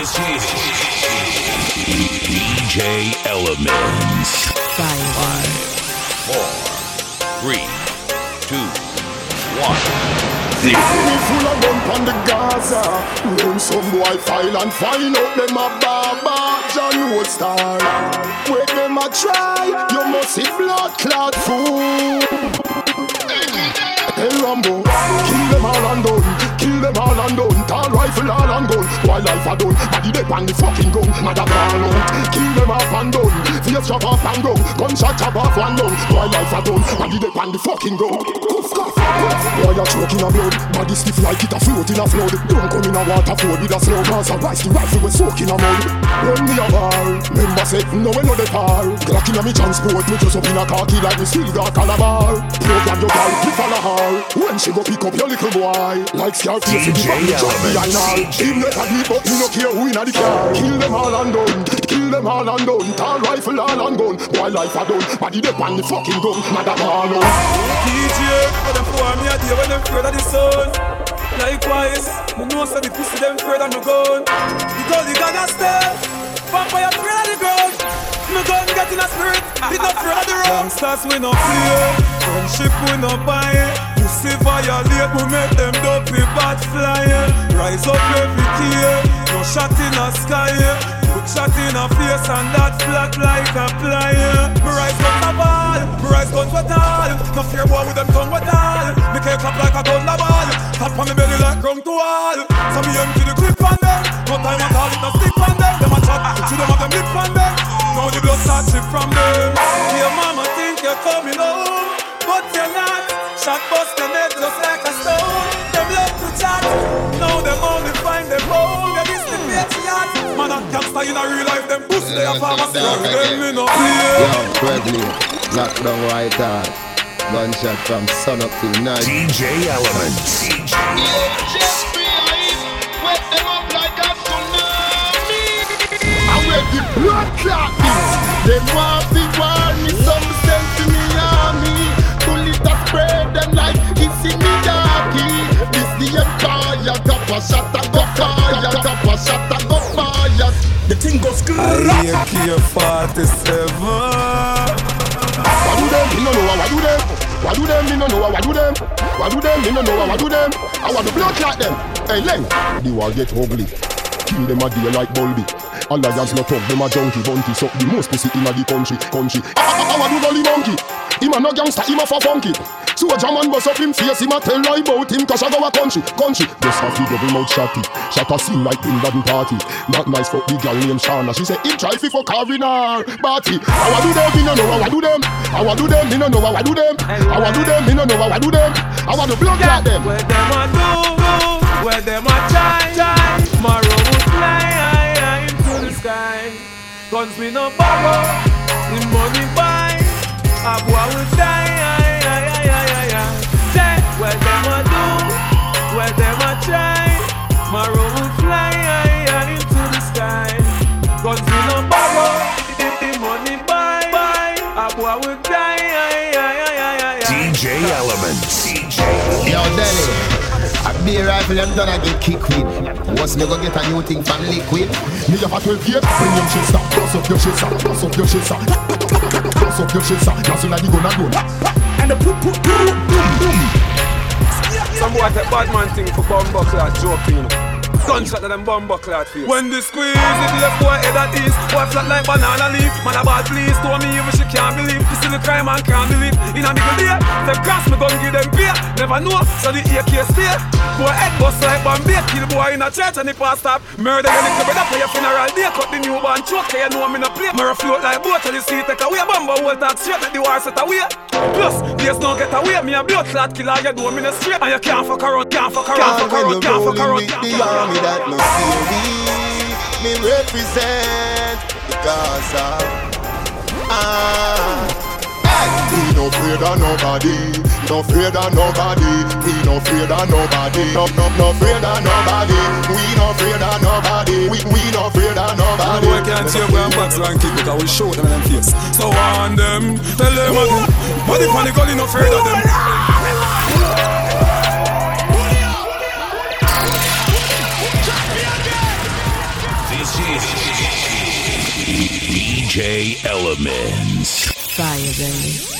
This is DJ Elements. Five, four, three, two, one. We full of gun on the Gaza Run some boy file and find out them a barber John Wood star Where them a try You must see blood clot fool Hey Rambo, kill them all and done, kill them all and done. Tall rifle all and gun, while life a done. Body they on the fucking gun, mother ball out. Kill them off and done, face chop off and gun. Gunshot chop off one lung, while life a done. Body they on the fucking gun. Cuff cuff, boy you choking a blood. Body stiff like it a float in a flood. Don't come in a water flood with a slow cause a rise the rifle we soak a mud. Run me a bar, member say no we know the par. Glock in a me transport, me just up in a khaki like me still got calabar. Program your gal, you follow her. When she go pick up your little boy Like Scarface in the back, me drop behind her Him let a deep but me no care who inna the car. Kill them all and done, kill them all and done. Tall rifle all and gun, boy life a done. Body they pan the fucking gun, mother ball on DJ, for them poor me a day when them afraid of the sun. Likewise, me know say the pussy them afraid of no gun. Because the God has stay Vampire afraid of the ground Me gun get in a spirit, it not afraid of the road Gangsters we no fear, friendship we no buy Pussy violate, we make them dopey bat flying. Eh? Rise up every day, no shot in the sky. Eh? Put shot in a face and that flat like a plier. Eh? Me rise guns a ball, me rise guns with all. No fear boy with them tongue with all. Me can't clap like a gun Man, a gangster in a real life. Them pussy they a farmer strong. Them me no fear. Yo, Bradley, lock down right hard. Gunshot from sun up till night. DJ Elements. And where the blood clot is Them want to warn me Some send to me army Bullet a spray them like kissing me doggy This the empire Top a shot thing goes I AK-47 What do them? Me no know what do them. What do them? Me no know what do them. What do them? Me no know what do them. I want to blood clot them. Hey, Len, the war get ugly. Kill them a day like Bulby. Alliance no talk, them a junkie bunty. So the most pussy inna the country, country. I want to gully monkey. Him a no gangster, him a for funky. So a German bust up him face, him a tell lie about him Cause I go a country, country. Just have the double mouth shotty Shot a scene like Bin Laden party. Not nice for the girl named Shana. She say him try fi for carrying her Party How I do them, me no know how I do them. How I do them, me no know how I do them. How I do them, me no know how I do them. I want to blood at them. Where them a do, where them a try, try Tomorrow will fly high, into the sky. Guns me no borrow, the money buy. A boy will die, boy will die. DJ Elements. DJ Yo, Delhi. A beer rifle them done I get kick with. What's me go get a new thing from liquid? Me have a 12 gauge, bring your shit up, bust up your shit up, bust up your shit up, bust up your shit up. Now see like you gonna go, and the boom boom boom boom boom. Some boy take bad man thing for bumbo clad joking, you know. Gunshot to them bumbo clad face. When the squeeze it left boy head at east, boy flat like banana leaf. Man a bad please, told me even she can't believe. This is the crime man can't believe. In a middle day, them cross me gun give them beer. Never know, so the AK stay. Boy head bust like Bombay, kill boy in a church and the pastor murder your little brother for your funeral day. Cut the newborn choke, you know me no play. Me float like boat till the sea take away. Bumbo hold talk straight, let the war set away. Plus, days no get away. Me a blood clot killer, you do me no straight. And you can't fuck around, can't fuck around, fuck around, can't fuck around, can't the fuck around. army that no fear we. Me represent the Gaza. Ah. We no afraid of nobody, no afraid of nobody. We no afraid of nobody, no no no afraid of nobody. We no and kick because we shoot them in them face. So on them, tell them again. Body panic, only no afraid of them. DJ Elements. Fire, baby.